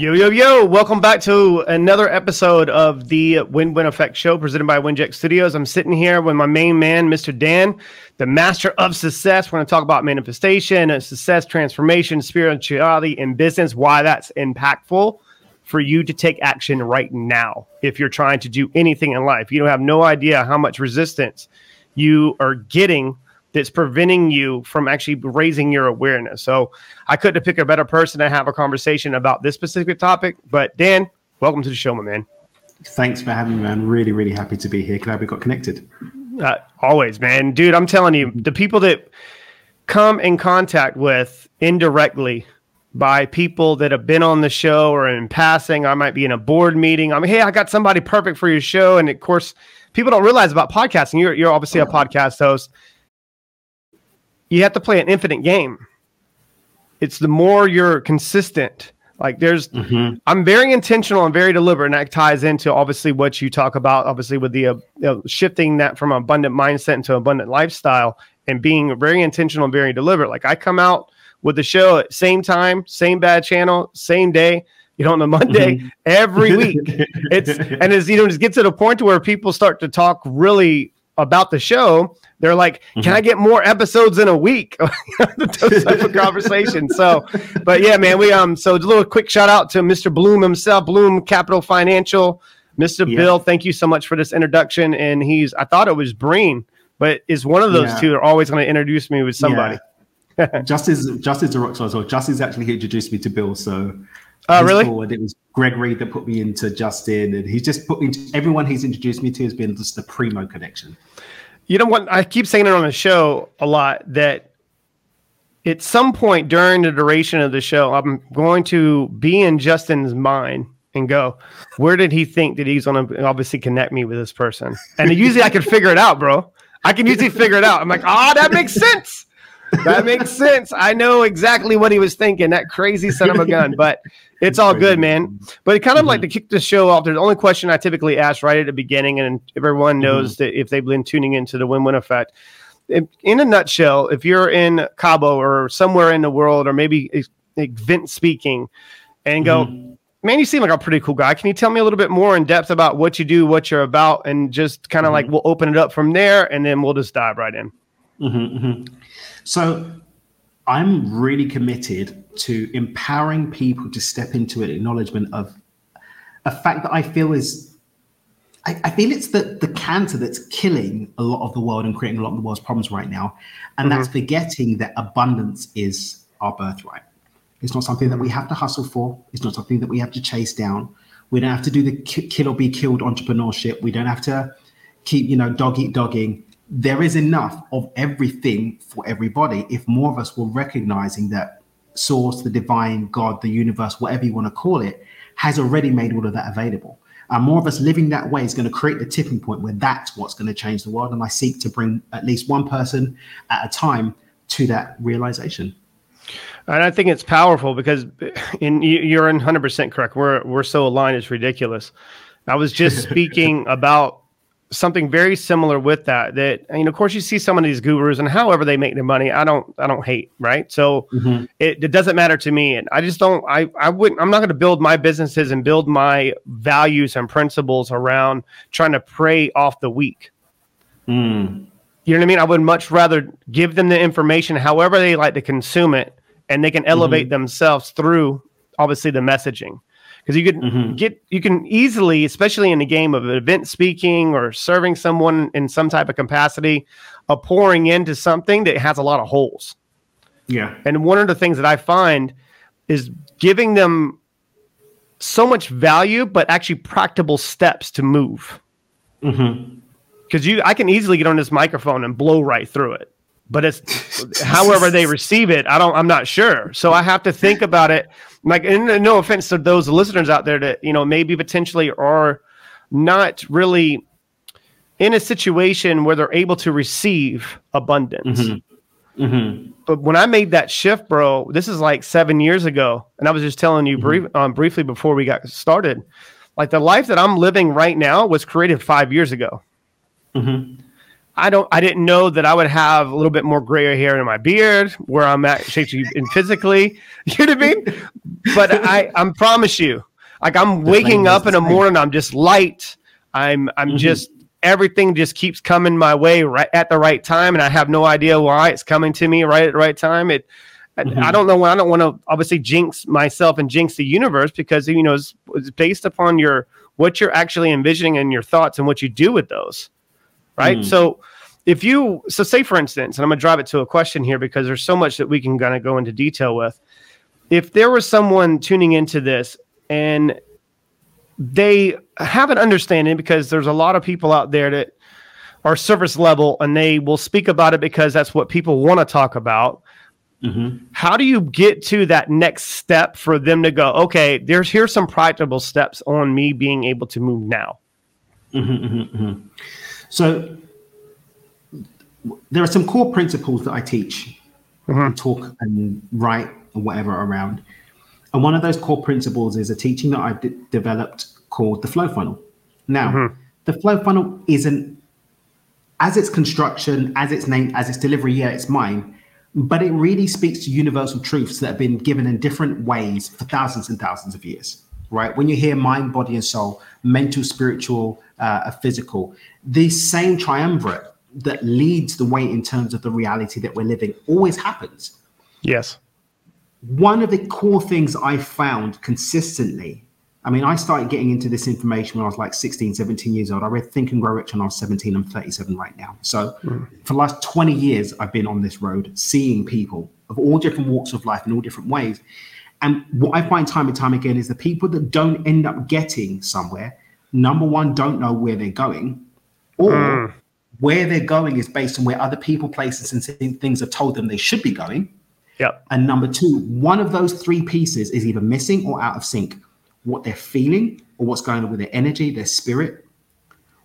Yo, yo, yo. Welcome back to another episode of the Win Win Effect Show presented by Winject Studios. I'm sitting here with my main man, Mr. Dan, the master of success. We're going to talk about manifestation and success, transformation, spirituality, and business, why that's impactful for you to take action right now if you're trying to do anything in life. You don't have no idea how much resistance you are getting that's preventing you from actually raising your awareness. So I couldn't have picked a better person to have a conversation about this specific topic. But Dan, welcome to the show, my man. Thanks for having me, man. Really, really happy to be here. Glad we got connected. Uh, always, man. Dude, I'm telling you, the people that come in contact with indirectly by people that have been on the show or in passing, I might be in a board meeting. I mean, hey, I got somebody perfect for your show. And of course, people don't realize about podcasting. You're, you're obviously a podcast host you have to play an infinite game. It's the more you're consistent. Like there's, mm-hmm. I'm very intentional and very deliberate, and that ties into obviously what you talk about, obviously with the uh, you know, shifting that from abundant mindset into abundant lifestyle, and being very intentional and very deliberate. Like I come out with the show at same time, same bad channel, same day, you know, on a Monday mm-hmm. every week. it's and as you know, just get to the point to where people start to talk really about the show they're like, "Can mm-hmm. I get more episodes in a week?" Those type of conversation. So, but yeah, man, we um. So a little quick shout out to Mr. Bloom himself, Bloom Capital Financial, Mr. Yeah. Bill. Thank you so much for this introduction. And he's, I thought it was Breen, but is one of those yeah. two are always going to introduce me with somebody. Yeah. Justice, Justice the as well. Justice actually introduced me to Bill. So, oh, really? Forward. It was Gregory that put me into Justin, and he's just put me into everyone he's introduced me to has been just the primo connection. You know what? I keep saying it on the show a lot that at some point during the duration of the show, I'm going to be in Justin's mind and go, where did he think that he's going to obviously connect me with this person? And usually I can figure it out, bro. I can usually figure it out. I'm like, ah, oh, that makes sense that makes sense. I know exactly what he was thinking. That crazy son of a gun, but it's all good, man. But it kind of mm-hmm. like to kick the show off. The only question I typically ask right at the beginning, and everyone mm-hmm. knows mm-hmm. that if they've been tuning into the win-win effect. In a nutshell, if you're in Cabo or somewhere in the world, or maybe event speaking, and go, mm-hmm. man, you seem like a pretty cool guy. Can you tell me a little bit more in depth about what you do, what you're about, and just kind of like mm-hmm. we'll open it up from there, and then we'll just dive right in. Mm-hmm, so I'm really committed to empowering people to step into an acknowledgement of a fact that I feel is I, I, feel it's the, the cancer that's killing a lot of the world and creating a lot of the world's problems right now. And mm-hmm. that's forgetting that abundance is our birthright. It's not something that we have to hustle for. It's not something that we have to chase down. We don't have to do the kill or be killed entrepreneurship. We don't have to keep, you know, dog eat dogging there is enough of everything for everybody if more of us were recognizing that source the divine god the universe whatever you want to call it has already made all of that available and more of us living that way is going to create the tipping point where that's what's going to change the world and i seek to bring at least one person at a time to that realization and I think it's powerful because in, you're 100% correct. We're, we're so aligned, it's ridiculous. I was just speaking about something very similar with that that I mean of course you see some of these gurus and however they make their money I don't I don't hate right so mm-hmm. it, it, doesn't matter to me and I just don't I I wouldn't I'm not going to build my businesses and build my values and principles around trying to prey off the weak mm. you know what I mean I would much rather give them the information however they like to consume it and they can elevate mm-hmm. themselves through obviously the messaging because you can mm-hmm. get you can easily especially in a game of event speaking or serving someone in some type of capacity uh, pouring into something that has a lot of holes yeah and one of the things that i find is giving them so much value but actually practical steps to move because mm-hmm. you i can easily get on this microphone and blow right through it but it's however they receive it i don't i'm not sure so i have to think about it like and no offense to those listeners out there that you know maybe potentially are not really in a situation where they're able to receive abundance mm-hmm. Mm-hmm. but when i made that shift bro this is like seven years ago and i was just telling you mm-hmm. brief, um, briefly before we got started like the life that i'm living right now was created five years ago mm-hmm. I don't I didn't know that I would have a little bit more gray hair in my beard where I'm at actually in physically. You know what I mean? But I I promise you, like I'm waking up in the morning, I'm just light. I'm I'm mm-hmm. just everything just keeps coming my way right at the right time, and I have no idea why it's coming to me right at the right time. It mm-hmm. I, don't know when I don't want to obviously jinx myself and jinx the universe because you know it's, it's based upon your what you're actually envisioning and your thoughts and what you do with those right? Mm. So if you so say for instance, and I'm gonna drive it to a question here because there's so much that we can kind of go into detail with. If there was someone tuning into this and they have an understanding because there's a lot of people out there that are service level and they will speak about it because that's what people want to talk about. Mm-hmm. How do you get to that next step for them to go, okay, there's here's some practical steps on me being able to move now? Mm-hmm, mm-hmm, mm-hmm. so there are some core principles that I teach mm-hmm. and talk and write and whatever around. And one of those core principles is a teaching that I've d- developed called the flow funnel. Now, mm-hmm. the flow funnel isn't, as its construction, as its name, as its delivery, yeah, it's mine, but it really speaks to universal truths that have been given in different ways for thousands and thousands of years, right? When you hear mind, body, and soul, mental, spiritual, uh, physical, the same triumvirate that leads the way in terms of the reality that we're living always happens. Yes. One of the core things I found consistently, I mean, I started getting into this information when I was like 16, 17 years old. I read Think and Grow Rich when I was 17. I'm 37 right now. So mm. for the last 20 years, I've been on this road seeing people of all different walks of life in all different ways. And what I find time and time again is the people that don't end up getting somewhere, number one, don't know where they're going, or mm where they're going is based on where other people, places, and things have told them they should be going. Yep. And number two, one of those three pieces is either missing or out of sync. What they're feeling or what's going on with their energy, their spirit,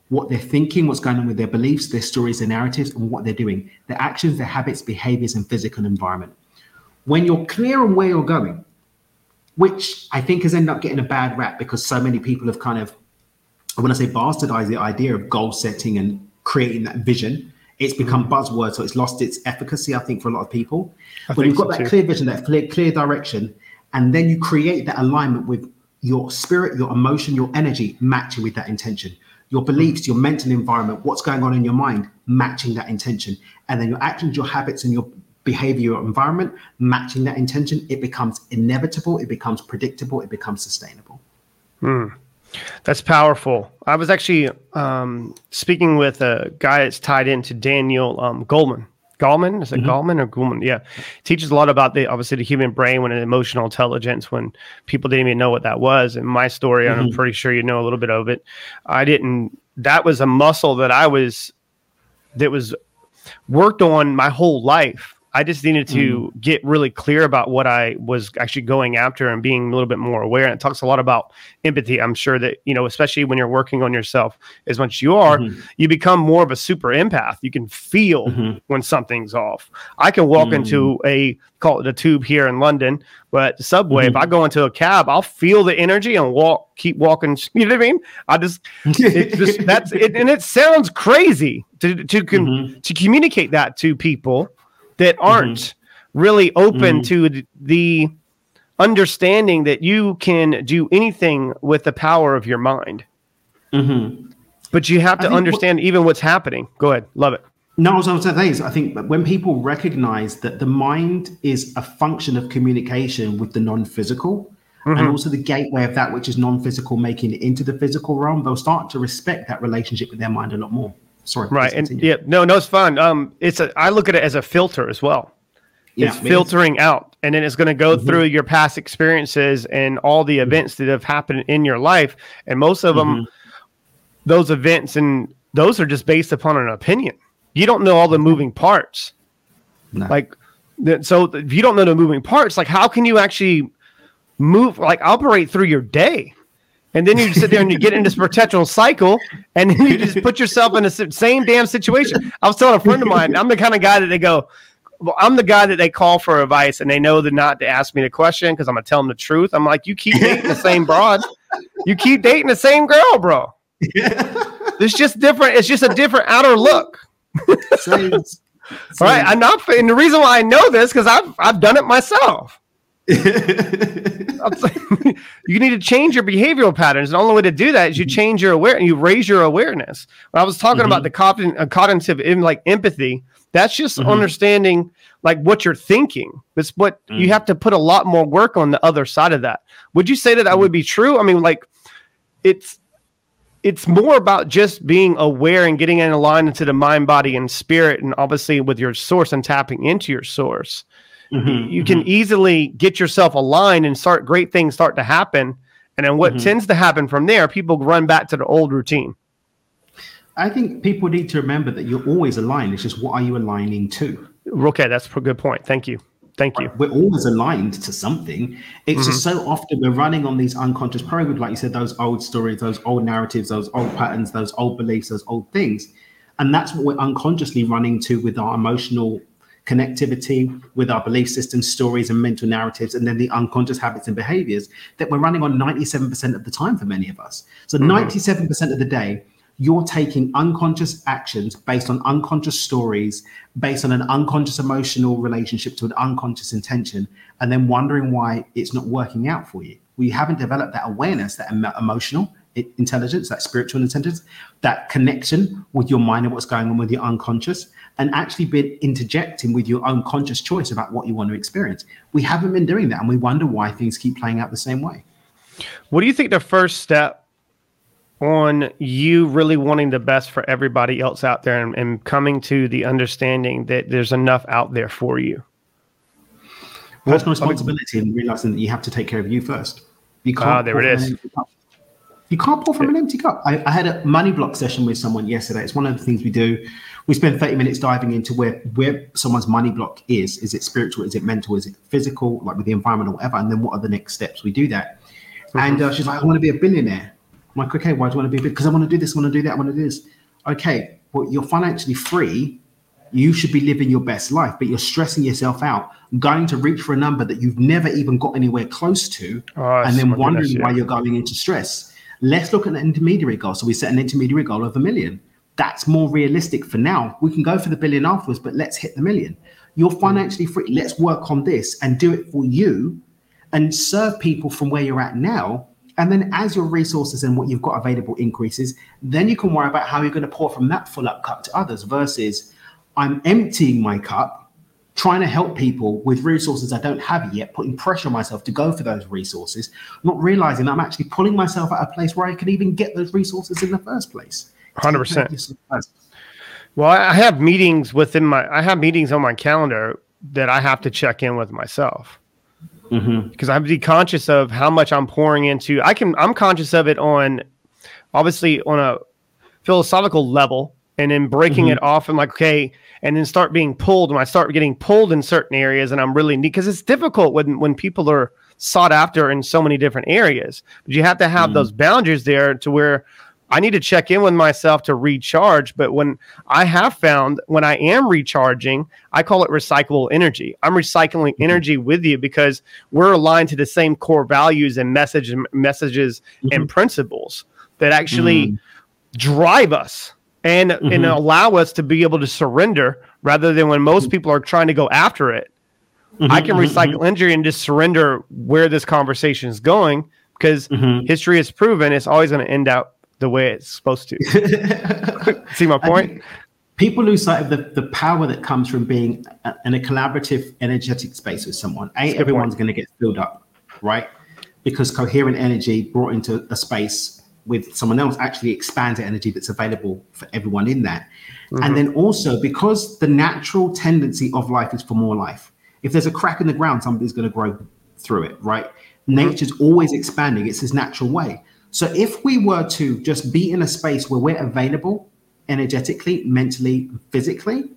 what they're thinking, what's going on with their beliefs, their stories, their narratives, and what they're doing, their actions, their habits, behaviors, and physical environment. When you're clear on where you're going, which I think has ended up getting a bad rap because so many people have kind of, when I say bastardized the idea of goal setting and creating that vision. It's become mm-hmm. buzzword, so it's lost its efficacy, I think, for a lot of people. I when you've got so that too. clear vision, that clear, clear direction, and then you create that alignment with your spirit, your emotion, your energy matching with that intention. Your beliefs, your mental environment, what's going on in your mind, matching that intention. And then your actions, your habits, and your behavior, your environment, matching that intention, it becomes inevitable, it becomes predictable, it becomes sustainable. Hmm. That's powerful. I was actually um, speaking with a guy that's tied into Daniel um, Goldman. Goleman is it mm-hmm. Goleman or Goleman? Yeah, teaches a lot about the obviously the human brain when emotional intelligence when people didn't even know what that was. And my story, mm-hmm. I'm pretty sure you know a little bit of it. I didn't. That was a muscle that I was that was worked on my whole life I just needed to mm. get really clear about what I was actually going after and being a little bit more aware. And it talks a lot about empathy. I'm sure that, you know, especially when you're working on yourself as much as you are, mm-hmm. you become more of a super empath. You can feel mm-hmm. when something's off. I can walk mm. into a call it a tube here in London, but the subway, mm-hmm. if I go into a cab, I'll feel the energy and walk, keep walking. You know what I mean? I just, it just that's it. And it sounds crazy to, to, mm-hmm. to communicate that to people that aren't mm-hmm. really open mm-hmm. to the understanding that you can do anything with the power of your mind. Mm-hmm. But you have to understand what, even what's happening. Go ahead, love it. No, I was going to say is I think when people recognize that the mind is a function of communication with the non-physical, Mm-hmm. and also the gateway of that which is non-physical making it into the physical realm they'll start to respect that relationship with their mind a lot more Sorry. Right. And yeah, no, no, it's fun. Um, it's a, I look at it as a filter as well. Yeah, it's filtering out and then it's going to go mm-hmm. through your past experiences and all the mm-hmm. events that have happened in your life. And most of them, mm-hmm. those events and those are just based upon an opinion. You don't know all the moving parts. No. Like, so if you don't know the moving parts, like how can you actually move, like operate through your day? And then you sit there and you get in this perpetual cycle, and then you just put yourself in the same damn situation. I was telling a friend of mine, I'm the kind of guy that they go, well, I'm the guy that they call for advice, and they know that not to ask me the question because I'm gonna tell them the truth. I'm like, you keep dating the same broad, you keep dating the same girl, bro. It's just different. It's just a different outer look. so, All right, I'm not, and the reason why I know this because I've I've done it myself. you need to change your behavioral patterns. The only way to do that is you change your awareness, you raise your awareness. When I was talking mm-hmm. about the cognitive, uh, cognitive in like empathy, that's just mm-hmm. understanding like what you're thinking. It's what mm-hmm. you have to put a lot more work on the other side of that. Would you say that that mm-hmm. would be true? I mean, like it's it's more about just being aware and getting in line into the mind, body, and spirit, and obviously with your source and tapping into your source. Mm-hmm, you can mm-hmm. easily get yourself aligned and start great things start to happen. And then what mm-hmm. tends to happen from there, people run back to the old routine. I think people need to remember that you're always aligned. It's just what are you aligning to? Okay, that's a good point. Thank you. Thank you. We're always aligned to something. It's mm-hmm. just so often we're running on these unconscious programs, like you said, those old stories, those old narratives, those old patterns, those old beliefs, those old things. And that's what we're unconsciously running to with our emotional connectivity, with our belief systems, stories, and mental narratives, and then the unconscious habits and behaviors that we're running on 97% of the time for many of us. So, mm-hmm. 97% of the day, you're taking unconscious actions based on unconscious stories, based on an unconscious emotional relationship to an unconscious intention, and then wondering why it's not working out for you. We haven't developed that awareness, that emotional intelligence, that spiritual intelligence, that connection with your mind and what's going on with your unconscious, and actually been interjecting with your own conscious choice about what you want to experience. We haven't been doing that, and we wonder why things keep playing out the same way. What do you think the first step on you really wanting the best for everybody else out there and, and, coming to the understanding that there's enough out there for you. Personal responsibility and realizing that you have to take care of you first. You can't. Ah, there it is. You can't pour from an empty cup. I, I, had a money block session with someone yesterday. It's one of the things we do. We spend 30 minutes diving into where where someone's money block is. Is it spiritual? Is it mental? Is it physical? Like with the environment or whatever? And then what are the next steps? We do that. Mm-hmm. And uh, she's like, I want to be a billionaire. I'm like, okay, why do you want to be big? Because I want to do this, I want to do that, I want to do this. Okay, well, you're financially free. You should be living your best life, but you're stressing yourself out, going to reach for a number that you've never even got anywhere close to, oh, and then wondering goodness, yeah. why you're going into stress. Let's look at an intermediary goal. So we set an intermediary goal of a million. That's more realistic for now. We can go for the billion afterwards, but let's hit the million. You're mm. financially free. Let's work on this and do it for you and serve people from where you're at now and then as your resources and what you've got available increases, then you can worry about how you're going to pour from that full up cup to others versus I'm emptying my cup, trying to help people with resources I don't have yet, putting pressure on myself to go for those resources, not realizing that I'm actually pulling myself at a place where I can even get those resources in the first place. 100%. Well, I have meetings within my, I have meetings on my calendar that I have to check in with myself because mm-hmm. I have to be conscious of how much I'm pouring into. I can I'm conscious of it on obviously on a philosophical level, and then breaking mm-hmm. it off and like okay, and then start being pulled. When I start getting pulled in certain areas, and I'm really neat because it's difficult when when people are sought after in so many different areas. But you have to have mm-hmm. those boundaries there to where I need to check in with myself to recharge. But when I have found when I am recharging, I call it recyclable energy. I'm recycling mm-hmm. energy with you because we're aligned to the same core values and message, messages mm-hmm. and principles that actually mm-hmm. drive us and, and mm-hmm. allow us to be able to surrender rather than when most mm-hmm. people are trying to go after it. I can recycle energy and just surrender where this conversation is going because history has proven it's always going to end out the way it's supposed to. See my point? People lose sight of the, the power that comes from being a, in a collaborative, energetic space with someone. A, everyone's going to get filled up, right? Because coherent energy brought into a space with someone else actually expands the energy that's available for everyone in that. Mm-hmm. And then also because the natural tendency of life is for more life. If there's a crack in the ground, somebody's going to grow through it, right? Mm-hmm. Nature's always expanding. It's its natural way. So if we were to just be in a space where we're available energetically, mentally, physically,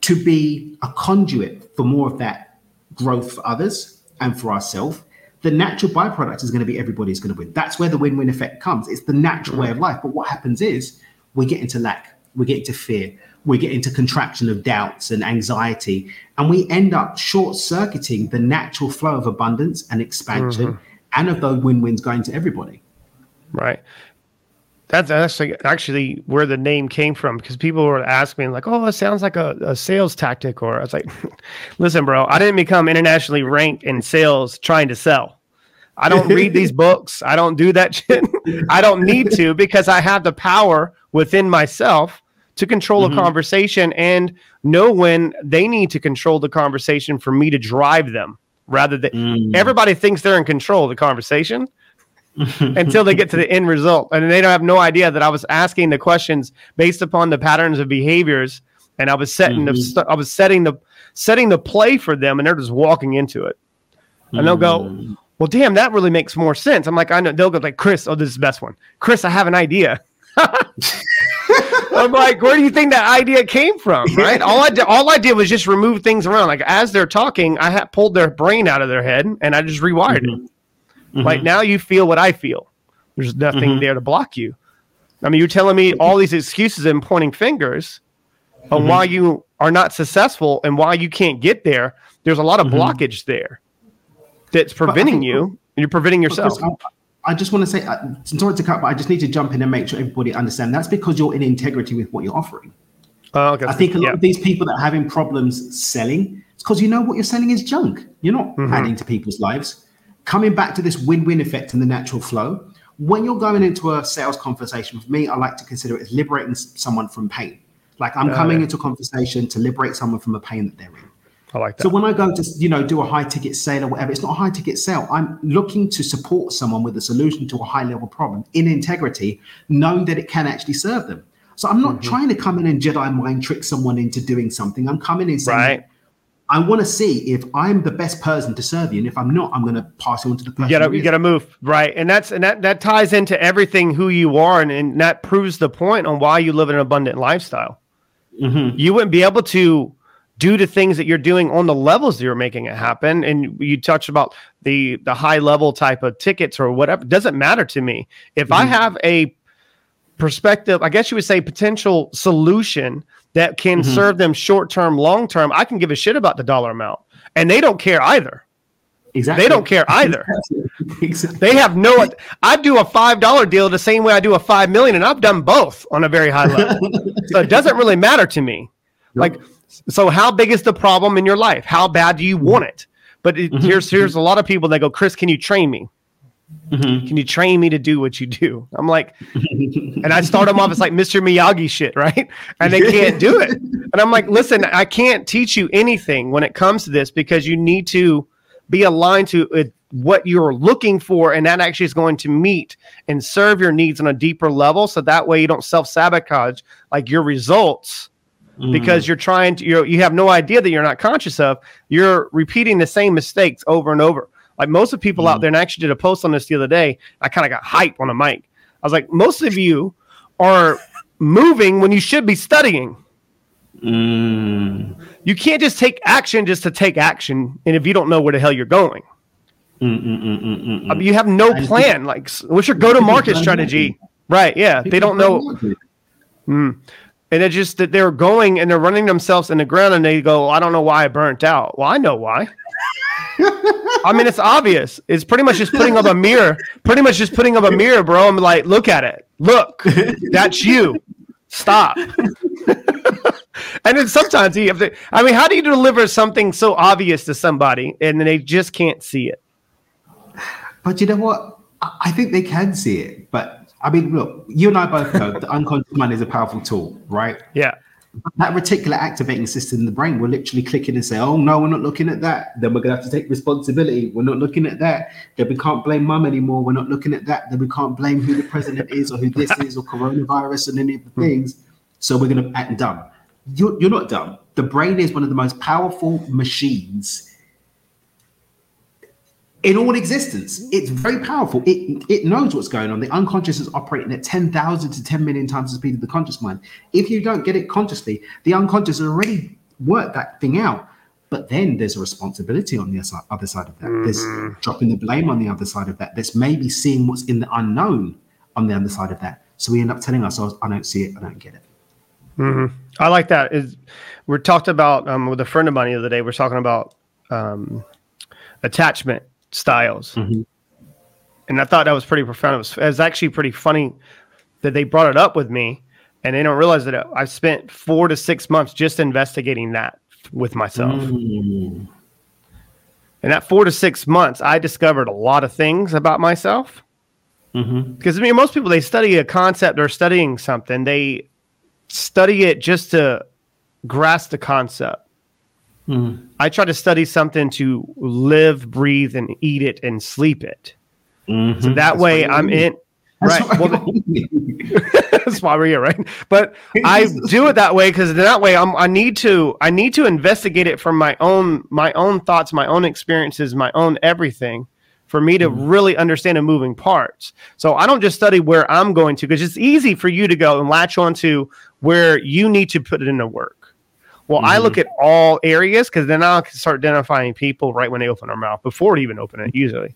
to be a conduit for more of that growth for others and for ourselves, the natural byproduct is going to be everybody's going to win. That's where the win-win effect comes. It's the natural way of life. But what happens is we get into lack, we get into fear, we get into contraction of doubts and anxiety, and we end up short-circuiting the natural flow of abundance and expansion mm-hmm. and of those win-wins going to everybody right? That's actually actually where the name came from because people were asking me like, "Oh, it sounds like a, a sales tactic," or I was like, "Listen, bro, I didn't become internationally ranked in sales trying to sell. I don't read these books. I don't do that shit. I don't need to because I have the power within myself to control mm-hmm. a conversation and know when they need to control the conversation for me to drive them rather than mm. everybody thinks they're in control of the conversation until they get to the end result and they don't have no idea that I was asking the questions based upon the patterns of behaviors and I was setting mm-hmm. the I was setting the setting the play for them and they're just walking into it. And they'll go, mm. "Well, damn, that really makes more sense." I'm like, "I know." They'll go like, "Chris, oh, this is the best one. Chris, I have an idea." I'm like, where do you think that idea came from? Right? All I did, all I did was just remove things around. Like as they're talking, I had pulled their brain out of their head and I just rewired mm-hmm. it. Mm-hmm. Like now you feel what I feel. There's nothing mm-hmm. there to block you. I mean, you're telling me all these excuses and pointing fingers on mm-hmm. why you are not successful and why you can't get there. There's a lot of mm-hmm. blockage there that's preventing you, and you're preventing yourself. I just want to say, uh, sorry to cut, but I just need to jump in and make sure everybody understands. That's because you're in integrity with what you're offering. Oh, okay. I think a lot yeah. of these people that are having problems selling, it's because you know what you're selling is junk. You're not mm-hmm. adding to people's lives. Coming back to this win-win effect and the natural flow. When you're going into a sales conversation with me, I like to consider it as liberating someone from pain. Like I'm coming yeah. into a conversation to liberate someone from a pain that they're in. I like that. So when I go to you know do a high ticket sale or whatever, it's not a high ticket sale. I'm looking to support someone with a solution to a high level problem in integrity, knowing that it can actually serve them. So I'm not mm-hmm. trying to come in and Jedi mind trick someone into doing something. I'm coming in saying, right. I want to see if I'm the best person to serve you, and if I'm not, I'm going to pass it on to the person. You gotta, you gotta move right, and that's and that that ties into everything who you are, and, and that proves the point on why you live an abundant lifestyle. Mm-hmm. You wouldn't be able to do the things that you're doing on the levels that you're making it happen and you touched about the the high level type of tickets or whatever it doesn't matter to me if mm-hmm. i have a perspective i guess you would say potential solution that can mm-hmm. serve them short term long term i can give a shit about the dollar amount and they don't care either Exactly. They don't care either. exactly. They have no. I do a five dollar deal the same way I do a five million, and I've done both on a very high level. so it doesn't really matter to me. Like so, how big is the problem in your life? How bad do you mm-hmm. want it? But it, mm-hmm. here's here's a lot of people that go, Chris, can you train me? Mm-hmm. Can you train me to do what you do? I'm like, and I start them off as like Mr. Miyagi shit, right? And they can't do it. And I'm like, listen, I can't teach you anything when it comes to this because you need to be aligned to uh, what you're looking for, and that actually is going to meet and serve your needs on a deeper level. So that way you don't self sabotage like your results mm. because you're trying to you you have no idea that you're not conscious of you're repeating the same mistakes over and over like most of people mm. out there and I actually did a post on this the other day i kind of got hype on a mic. I was like most of you are moving when you should be studying. Mm. you can't just take action just to take action and if you don't know where the hell you're going. Mm, mm, I mean, you have no plan like what's your go-to-market strategy? right yeah they don't know Mm and it's just that they're going and they're running themselves in the ground and they go i don't know why i burnt out. Well i know why. I mean it's obvious. It's pretty much just putting up a mirror pretty much just putting up a mirror bro. I'm like look at it. Look that's you. Stop. And then sometimes you have to i mean how do you deliver something so obvious to somebody and they just can't see it? But you know what? I think they can see it but I mean, look, you and I both know the unconscious mind is a powerful tool, right? Yeah. That reticular activating system in the brain will literally click in and say, "Oh no, we're not looking at that." Then we're gonna have to take responsibility. We're not looking at that. Then we can't blame mum anymore. We're not looking at that. Then we can't blame who the president is or who this is or coronavirus and any of the hmm. things. So we're gonna act dumb. You're, you're not dumb. The brain is one of the most powerful machines in all existence. It's very powerful. It it knows what's going on. The unconscious is operating at 10,000 to 10 million times the speed of the conscious mind. If you don't get it consciously, the unconscious has already worked that thing out. But then there's a responsibility on the other side of that. Mm-hmm. There's dropping the blame on the other side of that. There's maybe seeing what's in the unknown on the other side of that. So we end up telling ourselves, I don't see it, I don't get it. Mm-hmm. I like that. Is we're talked about um, with a friend of mine the other day. We're talking about um, attachment styles. Mm-hmm. And I thought that was pretty profound. It was, it was actually pretty funny that they brought it up with me and they don't realize that I spent four to six months just investigating that with myself. Mm. And that four to six months, I discovered a lot of things about myself. Mm-hmm. Because I mean, most people they study a concept or studying something, they study it just to grasp the concept. Mm. I try to study something to live, breathe, and eat it and sleep it. Mm-hmm. So that That's way, I'm in. That's right. Well, that's why we're here, right? But I do it that way because that way I'm I need to I need to investigate it from my own my own thoughts, my own experiences, my own everything for me to mm-hmm. really understand the moving parts. So I don't just study where I'm going to because it's easy for you to go and latch onto where you need to put it into work. Well, mm-hmm. I look at all areas because then I'll start identifying people right when they open their mouth before it even open it, usually.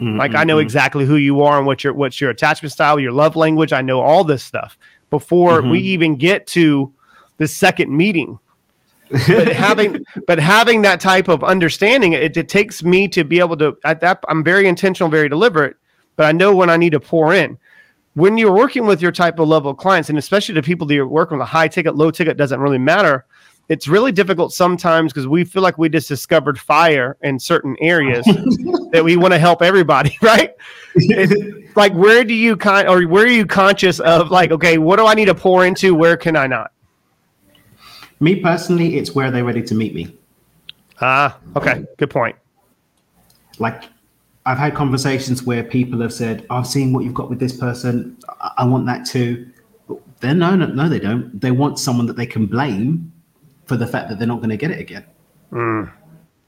Mm-hmm. Like I know mm-hmm. exactly who you are and what your what's your attachment style, your love language. I know all this stuff before mm-hmm. we even get to the second meeting. but having but having that type of understanding, it, it takes me to be able to at that I'm very intentional, very deliberate, but I know when I need to pour in. When you're working with your type of level of clients, and especially the people that you're working with, a high ticket, low ticket doesn't really matter it's really difficult sometimes because we feel like we just discovered fire in certain areas that we want to help everybody, right? like where do you kind or where are you conscious of like, okay, what do I need to pour into? Where can I not? Me personally, it's where they're ready to meet me. Ah, okay, good point. Like I've had conversations where people have said, I've seen what you've got with this person. I want that too. Then no, no, no, they don't. They want someone that they can blame for the fact that they're not going to get it again. Mm.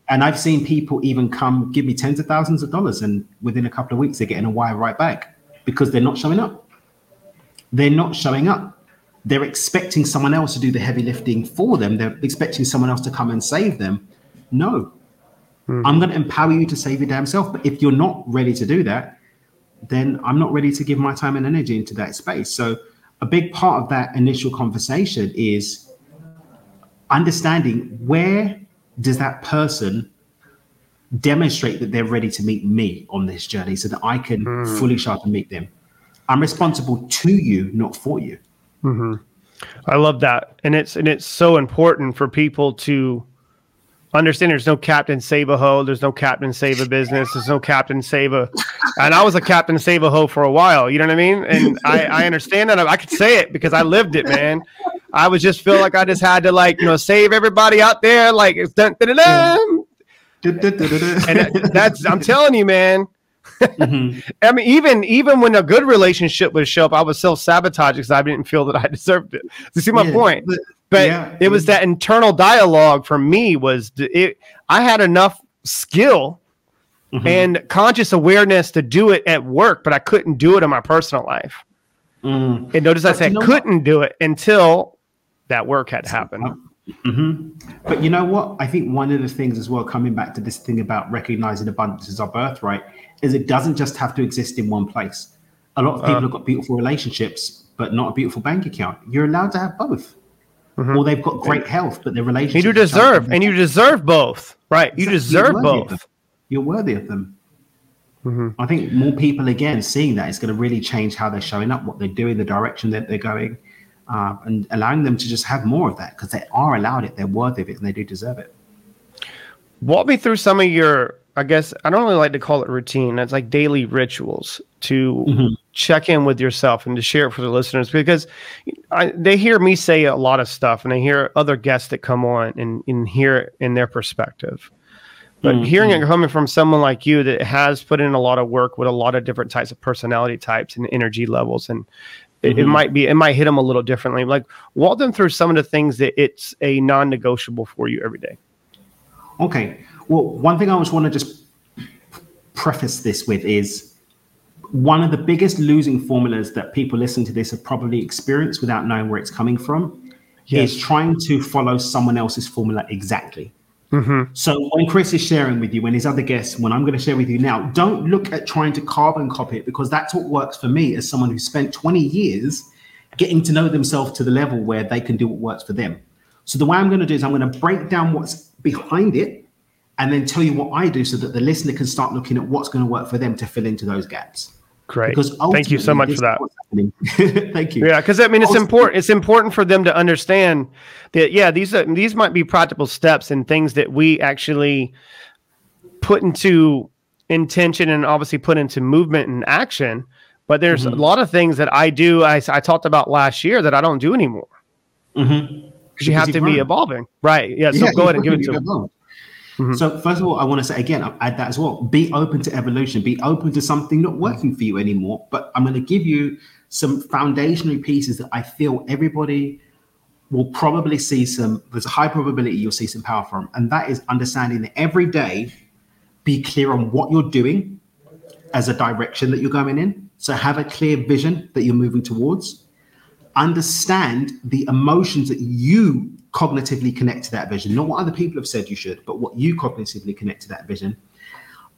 And I've seen people even come give me tens of thousands of dollars, and within a couple of weeks, they're getting a wire right back because they're not showing up. They're not showing up. They're expecting someone else to do the heavy lifting for them. They're expecting someone else to come and save them. No, mm. I'm going to empower you to save your damn self. But if you're not ready to do that, then I'm not ready to give my time and energy into that space. So, a big part of that initial conversation is understanding where does that person demonstrate that they're ready to meet me on this journey so that I can mm. fully show up and meet them. I'm responsible to you, not for you. Mm-hmm. I love that, and it's and it's so important for people to understand. There's no captain save a hoe. There's no captain save a business. There's no captain save a. And I was a captain save a hoe for a while. You know what I mean? And I, I understand that. I could say it because I lived it, man. I was just feel like I just had to like you know save everybody out there like dun, dun, dun, and that's I'm telling you, man. mm-hmm. I mean, even even when a good relationship would show up, I was self sabotage because I didn't feel that I deserved it. You see my yeah, point? But, but yeah, it was that internal dialogue for me was it. I had enough skill mm-hmm. and conscious awareness to do it at work, but I couldn't do it in my personal life. Mm. And notice I said couldn't do it until that work had happened. Mm-hmm. But you know what? I think one of the things as well, coming back to this thing about recognizing abundance as our birthright, is it doesn't just have to exist in one place. A lot of people uh, have got beautiful relationships, but not a beautiful bank account. You're allowed to have both. Mm-hmm. Or they've got great health, but their relationship. You do deserve, and you deserve both, right? You deserve both. You're worthy of them. Mm-hmm. I think more people again seeing that is going to really change how they're showing up, what they're doing, the direction that they're going uh, and allowing them to just have more of that because they are allowed it, they're worthy of it, and they do deserve it. Walk me through some of your, I guess, I don't really like to call it routine. It's like daily rituals to mm-hmm. check in with yourself and to share it for the listeners because I, they hear me say a lot of stuff and they hear other guests that come on and, and hear it in their perspective. But mm-hmm. hearing it coming from someone like you that has put in a lot of work with a lot of different types of personality types and energy levels and it, mm-hmm. it, might be it might hit them a little differently. Like walk them through some of the things that it's a non-negotiable for you every day. Okay. Well, one thing I just want to just preface this with is one of the biggest losing formulas that people listening to this have probably experienced without knowing where it's coming from yes. is trying to follow someone else's formula exactly. Mm-hmm. So when Chris is sharing with you and his other guests, when I'm going to share with you now, don't look at trying to carbon copy it because that's what works for me as someone who spent 20 years getting to know themselves to the level where they can do what works for them. So the way I'm going to do is I'm going to break down what's behind it and then tell you what I do so that the listener can start looking at what's going to work for them to fill into those gaps. Great. Because Thank you so much for that. Thank you. Yeah, because I mean, it's important. It's important for them to understand that. Yeah, these are, these might be practical steps and things that we actually put into intention and obviously put into movement and action. But there's mm-hmm. a lot of things that I do. I, I talked about last year that I don't do anymore. Mm-hmm because you have to be evolving, right? Yeah. So yeah, go ahead and give it to them. Mm-hmm. So first of all, I want to say again, I'll add that as well. Be open to evolution. Be open to something not working for you anymore. But I'm going to give you some foundational pieces that I feel everybody will probably see some. There's a high probability you'll see some power from, and that is understanding that every day, be clear on what you're doing as a direction that you're going in. So have a clear vision that you're moving towards understand the emotions that you cognitively connect to that vision, not what other people have said you should, but what you cognitively connect to that vision.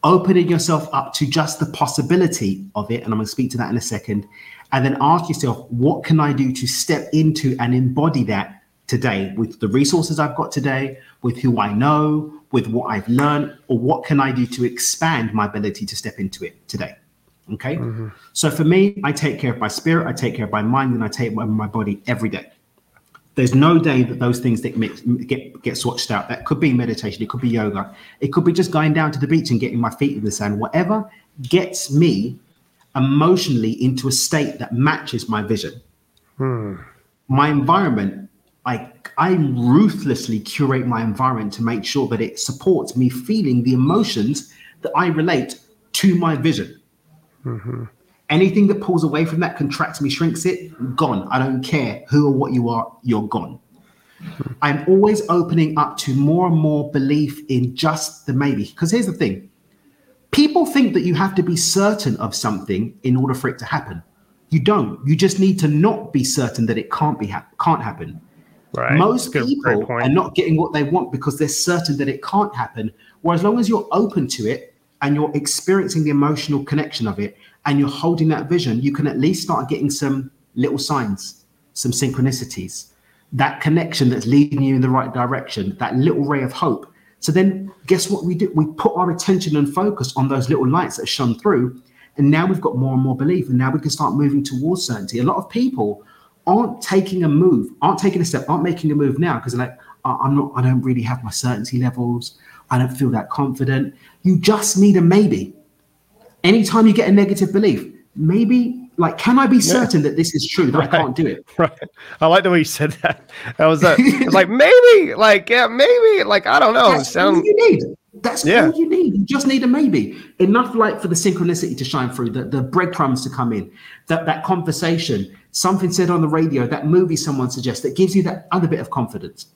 Opening yourself up to just the possibility of it, and I'm going to speak to that in a second, and then ask yourself, what can I do to step into and embody that today with the resources I've got today, with who I know, with what I've learned, or what can I do to expand my ability to step into it today? Okay. Mm-hmm. So for me, I take care of my spirit, I take care of my mind, and I take care of my body every day. There's no day that those things that get get swatched out. That could be meditation, it could be yoga, it could be just going down to the beach and getting my feet in the sand. Whatever gets me emotionally into a state that matches my vision. Hmm. My environment, I I ruthlessly curate my environment to make sure that it supports me feeling the emotions that I relate to my vision. Mm-hmm. Anything that pulls away from that, contracts me, shrinks it, gone. I don't care who or what you are, you're gone. I'm always opening up to more and more belief in just the maybe. Because here's the thing people think that you have to be certain of something in order for it to happen. You don't. You just need to not be certain that it can't be ha- can't happen. Right. Most good, people are not getting what they want because they're certain that it can't happen. Whereas, as long as you're open to it, and you're experiencing the emotional connection of it and you're holding that vision, you can at least start getting some little signs, some synchronicities, that connection that's leading you in the right direction, that little ray of hope. So then, guess what we do? We put our attention and focus on those little lights that shone through. And now we've got more and more belief. And now we can start moving towards certainty. A lot of people aren't taking a move, aren't taking a step, aren't making a move now because they're like, I'm not, I don't really have my certainty levels. I don't feel that confident. You just need a maybe. Anytime you get a negative belief, maybe like, can I be certain yeah. that this is true that right. I can't do it? Right. I like the way you said that. That was it's like maybe, like yeah, maybe, like I don't know. That's Sound... all you need. That's yeah. all you need. You just need a maybe. Enough light for the synchronicity to shine through, the, the breadcrumbs to come in, that that conversation, something said on the radio, that movie someone suggests that gives you that other bit of confidence.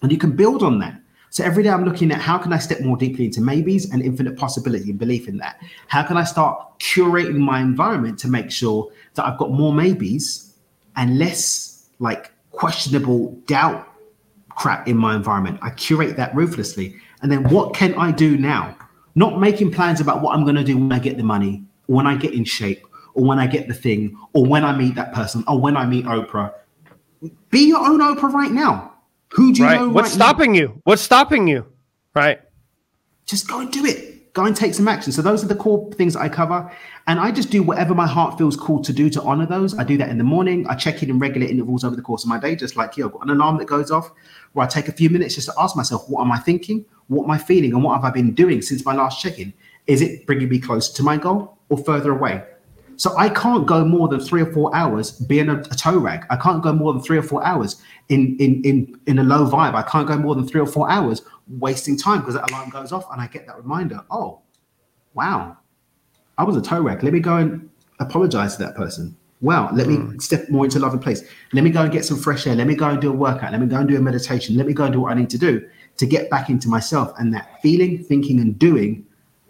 And you can build on that. So every day I'm looking at how can I step more deeply into maybes and infinite possibility and belief in that. How can I start curating my environment to make sure that I've got more maybes and less like questionable doubt crap in my environment. I curate that ruthlessly. And then what can I do now? Not making plans about what I'm going to do when I get the money, when I get in shape, or when I get the thing, or when I meet that person, or when I meet Oprah. Be your own Oprah right now. Who do you right. know? What's right stopping now? you? What's stopping you? Right. Just go and do it. Go and take some action. So those are the core things I cover. And I just do whatever my heart feels called to do to honor those. I do that in the morning. I check in in regular intervals over the course of my day, just like you. I've got an alarm that goes off where I take a few minutes just to ask myself, what am I thinking? What am I feeling? And what have I been doing since my last check-in? Is it bringing me closer to my goal or further away? So I can't go more than three or four hours being a, a toe rag. I can't go more than three or four hours in in in in a low vibe. I can't go more than three or four hours wasting time because that alarm goes off and I get that reminder. Oh, wow, I was a toe rag. Let me go and apologize to that person. Wow, let mm. me step more into loving place. Let me go and get some fresh air. Let me go and do a workout. Let me go and do a meditation. Let me go and do what I need to do to get back into myself. And that feeling, thinking, and doing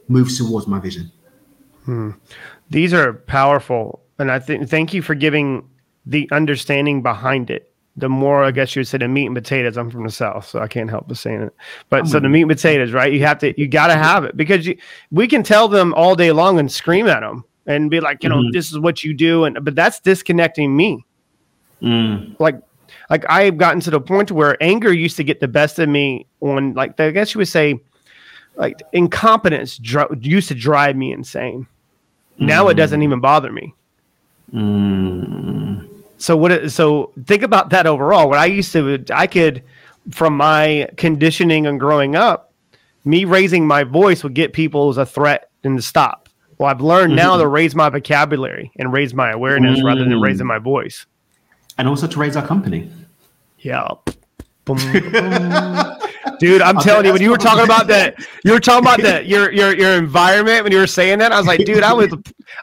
moves towards my vision. Hmm. These are powerful, and I think thank you for giving the understanding behind it. The more, I guess you would say, the meat and potatoes. I'm from the south, so I can't help but saying it. But so the meat and potatoes, right? You have to, you got to have it because you, we can tell them all day long and scream at them and be like, you know, mm-hmm. this is what you do, and but that's disconnecting me. Mm. Like, like I've gotten to the point where anger used to get the best of me on, like, I guess you would say, like incompetence used to drive me insane Now it doesn't hmm. even bother me. Mm. So what? It, so think about that overall. What I used to, I could, from my conditioning and growing up, me raising my voice would get people as a threat and to stop. Well, I've learned now to mm-hmm. raise my vocabulary and raise my awareness rather than raising my mm. voice. And also to raise our company. Yeah. Boom, boom. Dude, I'm telling you, when you were talking about that, you were talking about that your your your environment when you were saying that. I was like, dude, I would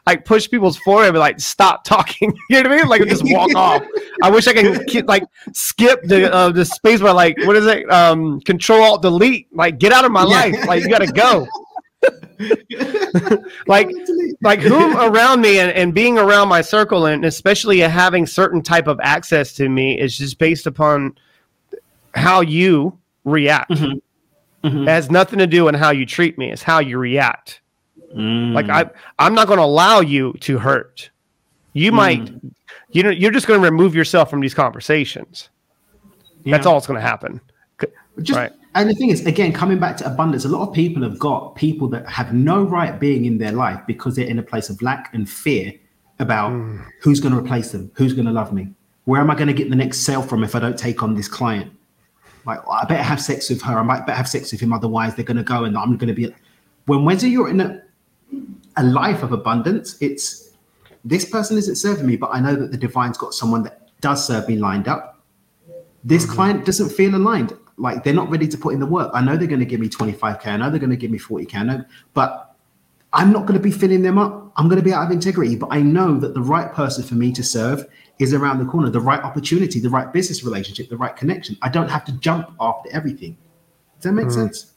like push people's forehead and be like, stop talking. You know what I mean? Like just walk off. I wish I could like skip the uh, the space where like what is it? Um, control alt delete. Like get out of my Yeah. life. Like you gotta go. like like whom around me and, and being around my circle and especially having certain type of access to me is just based upon how you react Mhm. Mhm. it has nothing to do with how you treat me it's how you react Mm. like i i'm not going to allow you to hurt you might you know you're just going to remove yourself from these conversations that's all that's going to happen Just, Right. And the thing is, again, coming back to abundance, a lot of people have got people that have no right being in their life because they're in a place of lack and fear about Mm. who's going to replace them, who's going to love me, where am I going to get the next sale from if I don't take on this client? Like, oh, I better have sex with her. I might better have sex with him, otherwise they're going to go and I'm going to be. When whether you're in a, a life of abundance, it's this person isn't serving me, but I know that the divine's got someone that does serve me lined up this mm-hmm. client doesn't feel aligned. Like they're not ready to put in the work. I know they're going to give me 25k. I know they're going to give me 40k. I know, but I'm not going to be filling them up. I'm going to be out of integrity. But I know that the right person for me to serve is around the corner. The right opportunity, the right business relationship, the right connection. I don't have to jump after everything. Does that make mm. sense?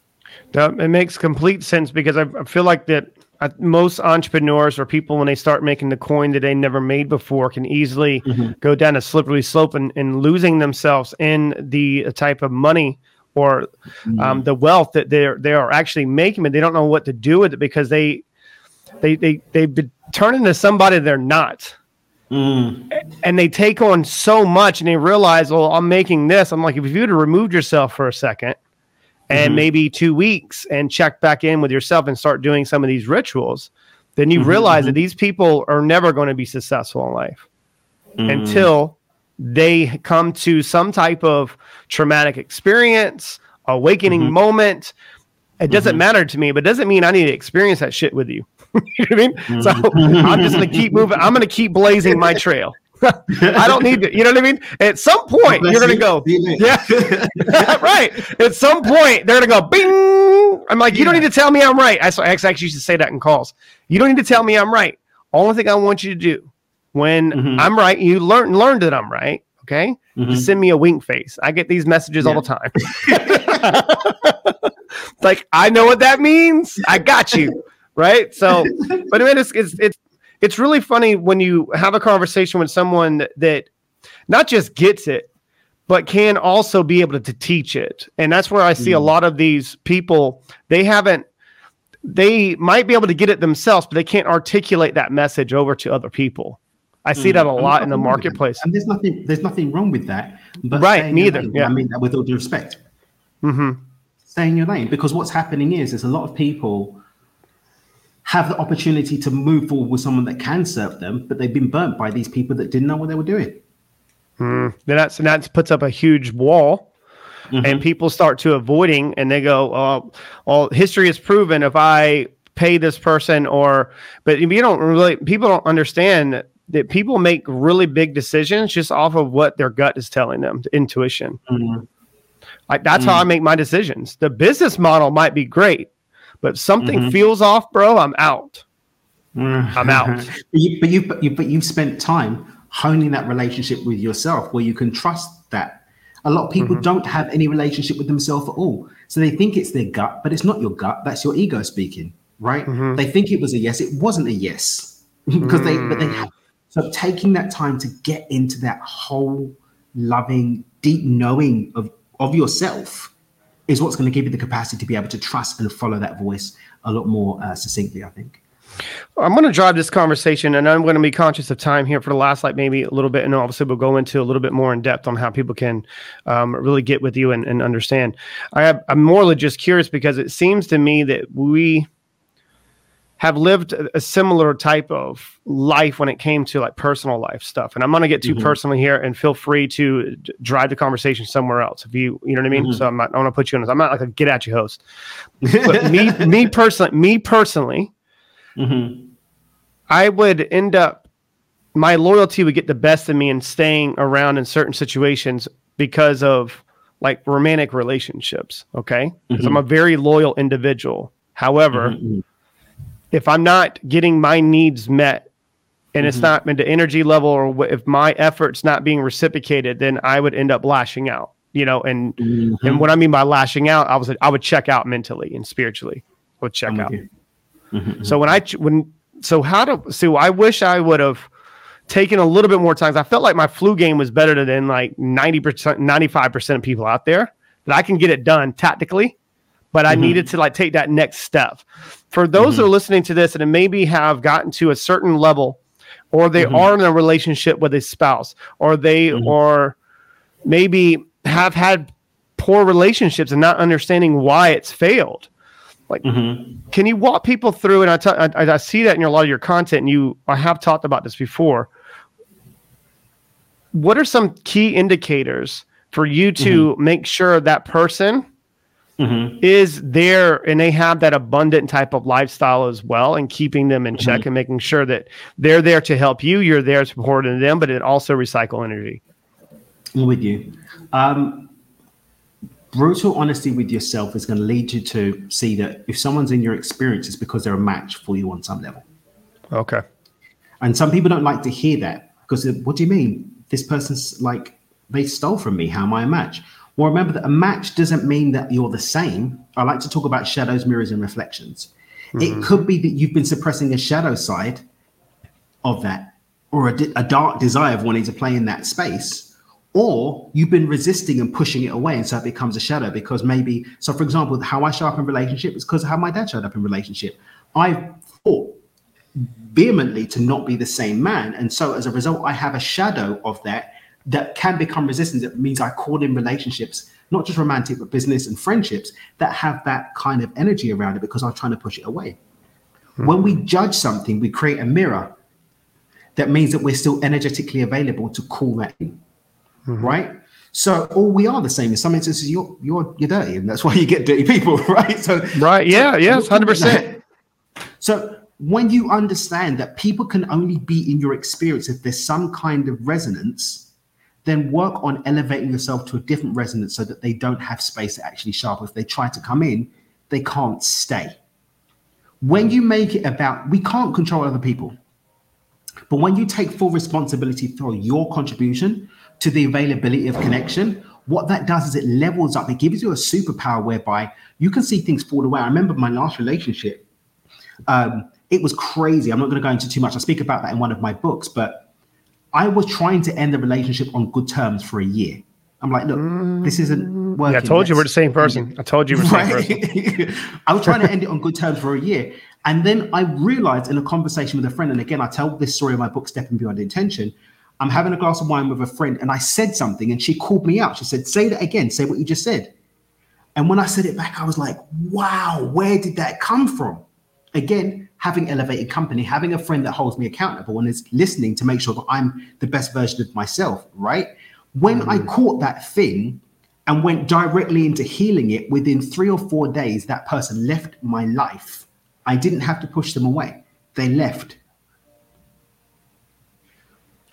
That it makes complete sense because I, I feel like that uh, most entrepreneurs or people when they start making the coin that they never made before can easily mm-hmm. go down a slippery slope and, and losing themselves in the uh, type of money or um, mm-hmm. the wealth that they're they are actually making, but they don't know what to do with it because they they they they've been turned into somebody they're not. Mm. And they take on so much and they realize, well, I'm making this. I'm like, if you would have removed yourself for a second and mm-hmm. maybe two weeks and check back in with yourself and start doing some of these rituals, then you mm-hmm, realize that these people are never going to be successful in life mm. until they come to some type of traumatic experience, awakening moment. It doesn't matter to me, but it doesn't mean I need to experience that shit with you. you know what I mean? So I'm just gonna keep moving. I'm gonna keep blazing my trail. I don't need to, you know what I mean? At some point, you're gonna go, you yeah, right. At some point, they're gonna go, bing. I'm like, you don't need to tell me I'm right. I, so I actually used to say that in calls. You don't need to tell me I'm right. Only thing I want you to do when Mhm. I'm right, you learn learn that I'm right. Okay, Mhm. just send me a wink face. I get these messages all the time. like I know what that means. I got you right. So, but I mean, it's it's it's it's really funny when you have a conversation with someone that, that not just gets it, but can also be able to, to teach it. And that's where I see a lot of these people. They haven't. They might be able to get it themselves, but they can't articulate that message over to other people. I see that a mm. lot in the nothing wrong with that. marketplace. And there's nothing there's nothing wrong with that. But Right, stay in your neither, yeah. I mean that with all due respect. hmm Stay in your name. because what's happening is there's a lot of people have the opportunity to move forward with someone that can serve them, but they've been burnt by these people that didn't know what they were doing. Mm. Then that's and that puts up a huge wall, and mm-hmm. people start to avoiding, and they go, "Oh, well, history has proven if I pay this person, or but you don't really people don't understand that, people make really big decisions just off of what their gut is telling them, the intuition. Mhm. Like that's how I mm. make my decisions. The business model might be great, but if something Mhm. feels off, bro. I'm out. Mm. I'm out. but, you, but you but you but you've spent time honing that relationship with yourself where you can trust that. A lot of people mm-hmm. don't have any relationship with themselves at all. So they think it's their gut, but it's not your gut. That's your ego speaking, right? Mm-hmm. They think it was a yes. It wasn't a yes because they but they mm. have so taking that time to get into that whole loving, deep knowing of of yourself is what's going to give you the capacity to be able to trust and follow that voice a lot more uh, succinctly. I think. I'm going to drive this conversation, and I'm going to be conscious of time here for the last, like maybe a little bit, and obviously we'll go into a little bit more in depth on how people can um, really get with you and, and understand. I have, I'm more just curious because it seems to me that we have lived a, similar type of life when it came to like personal life stuff. And I'm going to get too Mhm. personal here and feel free to d- drive the conversation somewhere else. If you, you know what I mean? Mhm. So I'm not, I want to put you on this. I'm not like a get at you host, but me, me personally, me personally, Mhm. I would end up, my loyalty would get the best of me in staying around in certain situations because of like romantic relationships. Okay. Because I'm a very loyal individual. However, Mhm. If I'm not getting my needs met and it's Mhm. not into energy level or if my efforts not being reciprocated, then I would end up lashing out, you know, and, Mhm. and what I mean by lashing out, I was, I would check out mentally and spiritually I would check I'm out. Mhm. So when I, when, so how do, so I wish I would have taken a little bit more time. I felt like my flu game was better than like 90%, 95% of people out there that I can get it done tactically, but I Mhm. needed to like take that next step. For those that are listening to this and maybe have gotten to a certain level or they Mhm. are in a relationship with a spouse or they Mhm. or maybe have had poor relationships and not understanding why it's failed. Mhm. Can you walk people through? And I, t- I, I see that in a lot of your content, and you I have talked about this before. What are some key indicators for you to make sure that person Mhm. is there and they have that abundant type of lifestyle as well, and keeping them in check and making sure that they're there to help you, you're there supporting them, but it also recycle energy. I'm with you. Um, brutal honesty with yourself is going to lead you to see that if someone's in your experience, it's because they're a match for you on some level. Okay. And some people don't like to hear that because what do you mean? This person's like they stole from me. How am I a match? Well, remember that a match doesn't mean that you're the same. I like to talk about shadows, mirrors, and reflections. It mm-hmm. could be that you've been suppressing a shadow side of that, or a, a dark desire of wanting to play in that space, or you've been resisting and pushing it away, and so it becomes a shadow. Because maybe, so for example, how I show up in relationship is because of how my dad showed up in relationship. I fought vehemently to not be the same man. And so as a result, I have a shadow of that that can become resistant. That means I call in relationships, not just romantic, but business and friendships that have that kind of energy around it because I'm trying to push it away. Hmm. When we judge something, we create a mirror that means that we're still energetically available to call that in. Hmm. Right? So all we are the same. In some instances, you're you're you're dirty, and that's why you get dirty people, right? So Right. Yeah. Yes. Hundred percent. so when you understand that people can only be in your experience if there's some kind of resonance, then work on elevating yourself to a different resonance so that they don't have space to actually up. If they try to come in, they can't stay. When you make it about, we can't control other people. But when you take full responsibility for your contribution to the availability of connection, what that does is it levels up. It gives you a superpower whereby you can see things fall away. I remember my last relationship. Um, it was crazy. I'm not going to go into too much. I speak about that in one of my books, but I was trying to end the relationship on good terms for a year. I'm like, look, this isn't mm. working. Yeah. I told you we're the same person. I told you we're the same person. I was trying to end it on good terms for a year. And then I realized in a conversation with a friend, and again, I tell this story in my book, Stepping Beyond Intention. I'm having a glass of wine with a friend, and I said something, and she called me out. She said, Say that again, say what you just said. And when I said it back, I was like, wow, where did that come from? Again, having elevated company, having a friend that holds me accountable and is listening to make sure that I'm the best version of myself, right? When I mm-hmm. caught that thing and went directly into healing it within three or four days, that person left my life. I didn't have to push them away, they left.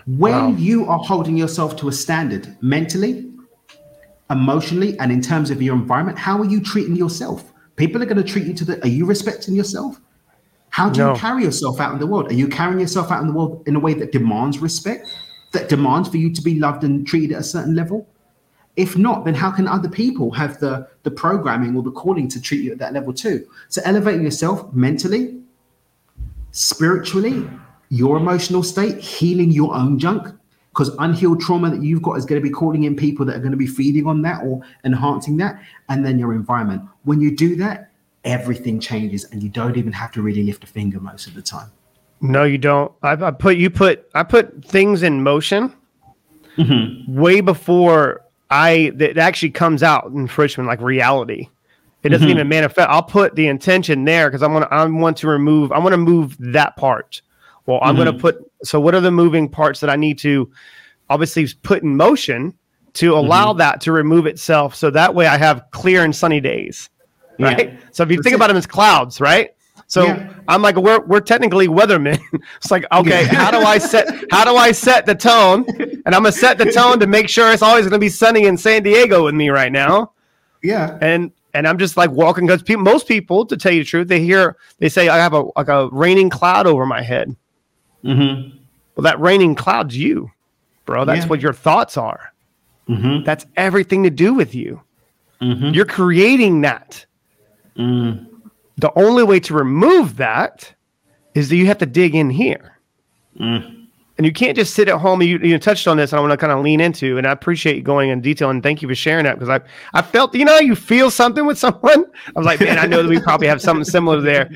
When Wow. you are holding yourself to a standard mentally, emotionally, and in terms of your environment, how are you treating yourself? People are going to treat you to the. Are you respecting yourself? How do No. you carry yourself out in the world? Are you carrying yourself out in the world in a way that demands respect, that demands for you to be loved and treated at a certain level? If not, then how can other people have the the programming or the calling to treat you at that level too? So elevating yourself mentally, spiritually, your emotional state, healing your own junk, because unhealed trauma that you've got is going to be calling in people that are going to be feeding on that or enhancing that, and then your environment. When you do that, everything changes, and you don't even have to really lift a finger most of the time. No, you don't. I, I put you put I put things in motion way before I that actually comes out in fruition, like reality. It doesn't mm-hmm. even manifest. I'll put the intention there because I want I want to remove. I want to move that part. Well, I'm mm-hmm. going to put. So, what are the moving parts that I need to obviously put in motion to allow mm-hmm. that to remove itself? So that way, I have clear and sunny days. Right. Yeah. So if you That's think it. about them as clouds, right? So yeah. I'm like, we're we're technically weathermen. it's like, okay, how do I set how do I set the tone? And I'm gonna set the tone to make sure it's always gonna be sunny in San Diego with me right now. Yeah. And and I'm just like walking because people, most people, to tell you the truth, they hear they say I have a like a raining cloud over my head. Mm-hmm. Well, that raining cloud's you, bro. That's yeah. what your thoughts are. Mm-hmm. That's everything to do with you. Mm-hmm. You're creating that. Mm. The only way to remove that is that you have to dig in here. Mm and you can't just sit at home. You, you touched on this, and I want to kind of lean into, and I appreciate you going in detail, and thank you for sharing that because I, I felt, you know, you feel something with someone. I was like, man, I know that we probably have something similar there.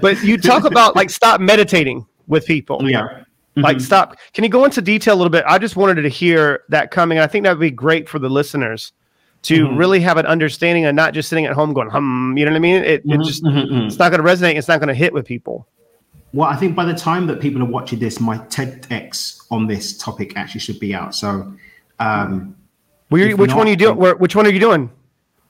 But you talk about like stop meditating with people. Yeah. Mm-hmm. Like stop. Can you go into detail a little bit? I just wanted to hear that coming. I think that would be great for the listeners to mm-hmm. really have an understanding and not just sitting at home going hum. You know what I mean? It, mm-hmm. it just mm-hmm. it's not going to resonate. It's not going to hit with people. Well, I think by the time that people are watching this, my TEDx on this topic actually should be out. So, um, which not, one are you doing? Which one are you doing?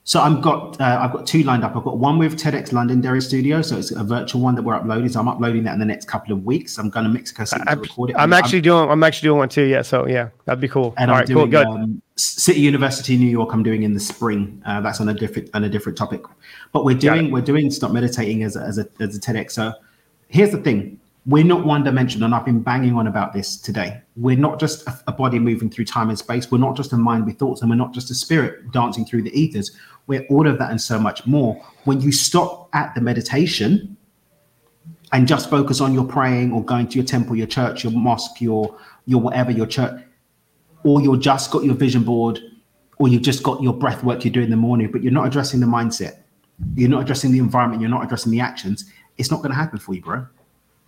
So I've got uh, I've got two lined up. I've got one with TEDx London Londonderry Studio, so it's a virtual one that we're uploading. So I'm uploading that in the next couple of weeks. I'm going to Mexico City to record it. I'm actually I'm, doing I'm actually doing one too. Yeah, so yeah, that'd be cool. And All I'm right, doing cool, um, City University, New York. I'm doing in the spring. Uh, that's on a different on a different topic. But we're doing we're doing stop meditating as a, as a as a TEDx. So here's the thing we're not one dimensional and i've been banging on about this today we're not just a, a, body moving through time and space we're not just a mind with thoughts and we're not just a spirit dancing through the ethers we're all of that and so much more. When you stop at the meditation and just focus on your praying or going to your temple your church your mosque your your whatever your church or you're just got your vision board or you've just got your breath work you do in the morning but you're not addressing the mindset you're not addressing the environment you're not addressing the actions it's not going to happen for you bro. Hmm.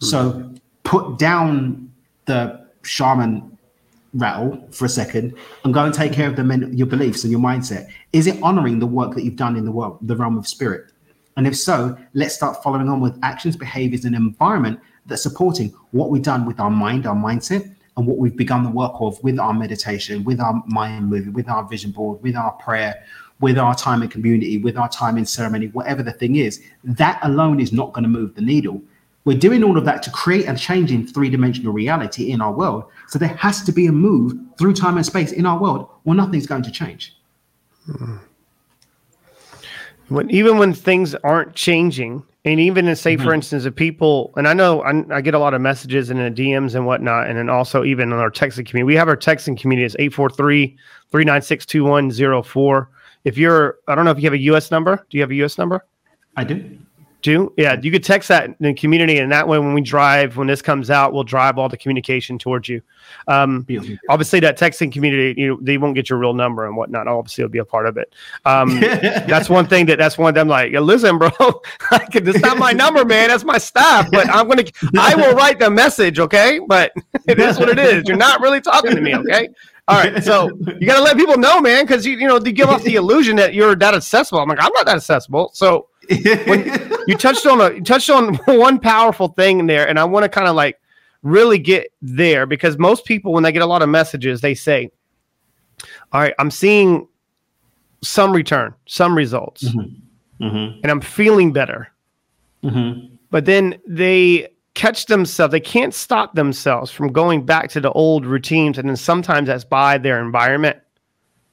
So put down the shaman rattle for a second and go and take care of the men, your beliefs and your mindset. Is it honoring the work that you've done in the world, the realm of spirit? And if so, let's start following on with actions, behaviors, and environment that's supporting what we've done with our mind, our mindset, and what we've begun the work of with our meditation, with our mind movie, with our vision board, with our prayer, with our time in community, with our time in ceremony, whatever the thing is. That alone is not going to move the needle. We're doing all of that to create a change in three dimensional reality in our world. So there has to be a move through time and space in our world, or nothing's going to change. When even when things aren't changing, and even in say, mm-hmm. for instance, if people, and I know I, I, get a lot of messages in the DMs and whatnot, and then also even in our texting community, we have our texting community is 843 396 2104. If you're, I don't know if you have a US number. Do you have a US number? I do. Do yeah, you could text that in the community, and that way, when we drive, when this comes out, we'll drive all the communication towards you. Um, obviously, that texting community, you know, they won't get your real number and whatnot. Obviously, it'll be a part of it. Um, that's one thing that that's one of them. Like, listen, bro, it's not my number, man. That's my staff. But I'm gonna, I will write the message, okay? But it is what it is. You're not really talking to me, okay? All right, so you got to let people know, man, because you you know they give off the illusion that you're that accessible. I'm like, I'm not that accessible. So when you touched on a you touched on one powerful thing there, and I want to kind of like really get there because most people when they get a lot of messages, they say, "All right, I'm seeing some return, some results, mm-hmm. Mm-hmm. and I'm feeling better." Mm-hmm. But then they catch themselves; they can't stop themselves from going back to the old routines, and then sometimes that's by their environment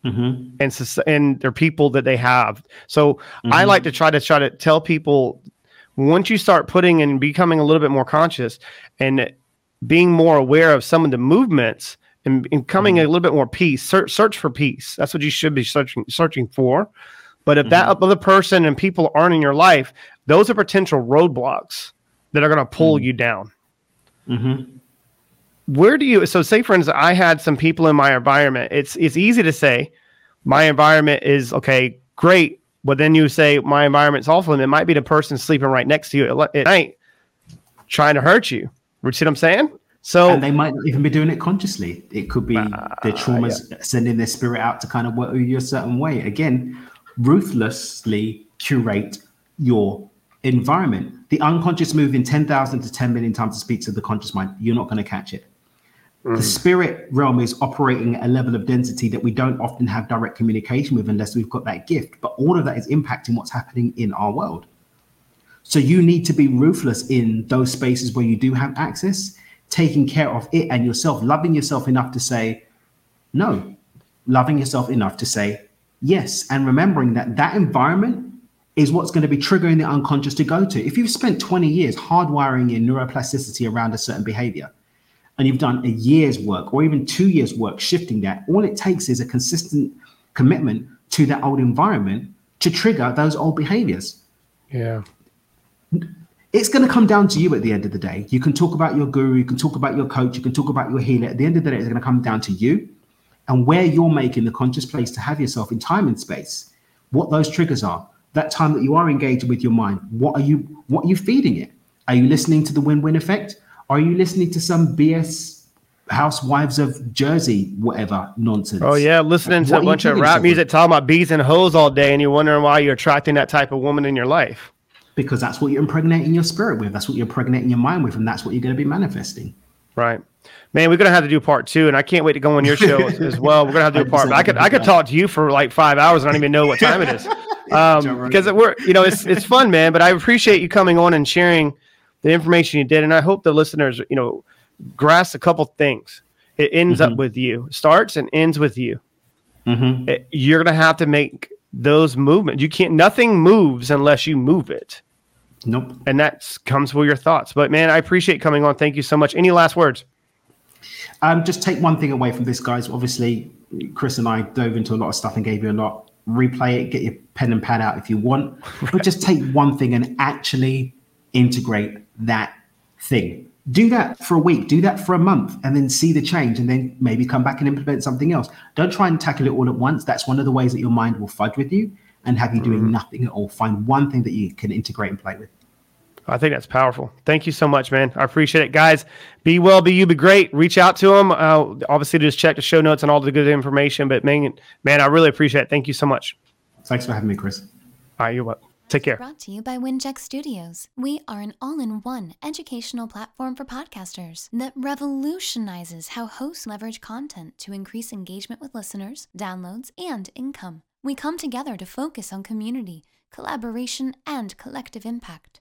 mm-hmm. and and their people that they have. So mm-hmm. I like to try to try to tell people once you start putting and becoming a little bit more conscious and being more aware of some of the movements and, and coming mm-hmm. a little bit more peace, search, search for peace. That's what you should be searching searching for. But if that mm-hmm. other person and people aren't in your life, those are potential roadblocks that are going to pull mm-hmm. you down. Mm-hmm where do you so say for instance i had some people in my environment it's it's easy to say my environment is okay great but then you say my environment's awful and it might be the person sleeping right next to you at, at night trying to hurt you you see what i'm saying so and they might not even be doing it consciously it could be uh, their traumas yeah. sending their spirit out to kind of work you a certain way again ruthlessly curate your environment. The unconscious moving 10,000 to 10 million times to speak to the conscious mind. You're not going to catch it. Mm. The spirit realm is operating at a level of density that we don't often have direct communication with unless we've got that gift. But all of that is impacting what's happening in our world. So you need to be ruthless in those spaces where you do have access, taking care of it and yourself, loving yourself enough to say no, loving yourself enough to say yes, and remembering that that environment is what's going to be triggering the unconscious to go to. If you've spent 20 years hardwiring your neuroplasticity around a certain behavior, and you've done a year's work or even two years' work shifting that, all it takes is a consistent commitment to that old environment to trigger those old behaviors. Yeah. It's going to come down to you at the end of the day. You can talk about your guru, you can talk about your coach, you can talk about your healer. At the end of the day, it's going to come down to you and where you're making the conscious place to have yourself in time and space, what those triggers are, that time that you are engaging with your mind, what are you what are you feeding it? Are you listening to the win-win effect? Are you listening to some BS housewives of Jersey, whatever nonsense? Oh yeah, listening to what a bunch of rap music talking about bees and hoes all day, and you're wondering why you're attracting that type of woman in your life. Because that's what you're impregnating your spirit with. That's what you're impregnating your mind with, and that's what you're going to be manifesting. Right. Man, we're gonna have to do part two, and I can't wait to go on your show as well. We're gonna have to do a part. I could I could talk to you for like five hours. and I don't even know what time it is, um, because we're you know it's it's fun, man. But I appreciate you coming on and sharing the information you did, and I hope the listeners you know grasp a couple things. It ends mm-hmm. up with you, starts and ends with you. Mm-hmm. It, you're gonna have to make those movements. You can't. Nothing moves unless you move it. Nope. And that comes with your thoughts. But man, I appreciate coming on. Thank you so much. Any last words? Um, just take one thing away from this, guys. Obviously, Chris and I dove into a lot of stuff and gave you a lot. Replay it, get your pen and pad out if you want, but just take one thing and actually integrate that thing. Do that for a week, do that for a month, and then see the change, and then maybe come back and implement something else. Don't try and tackle it all at once. That's one of the ways that your mind will fudge with you and have you doing mm-hmm. nothing at all. Find one thing that you can integrate and play with. I think that's powerful. Thank you so much, man. I appreciate it, guys. Be well, be you, be great. Reach out to them. Uh, obviously, just check the show notes and all the good information. But man, man, I really appreciate it. Thank you so much. Thanks for having me, Chris. All right, you're welcome. Take care. Brought to you by Winject Studios. We are an all in one educational platform for podcasters that revolutionizes how hosts leverage content to increase engagement with listeners, downloads, and income. We come together to focus on community, collaboration, and collective impact.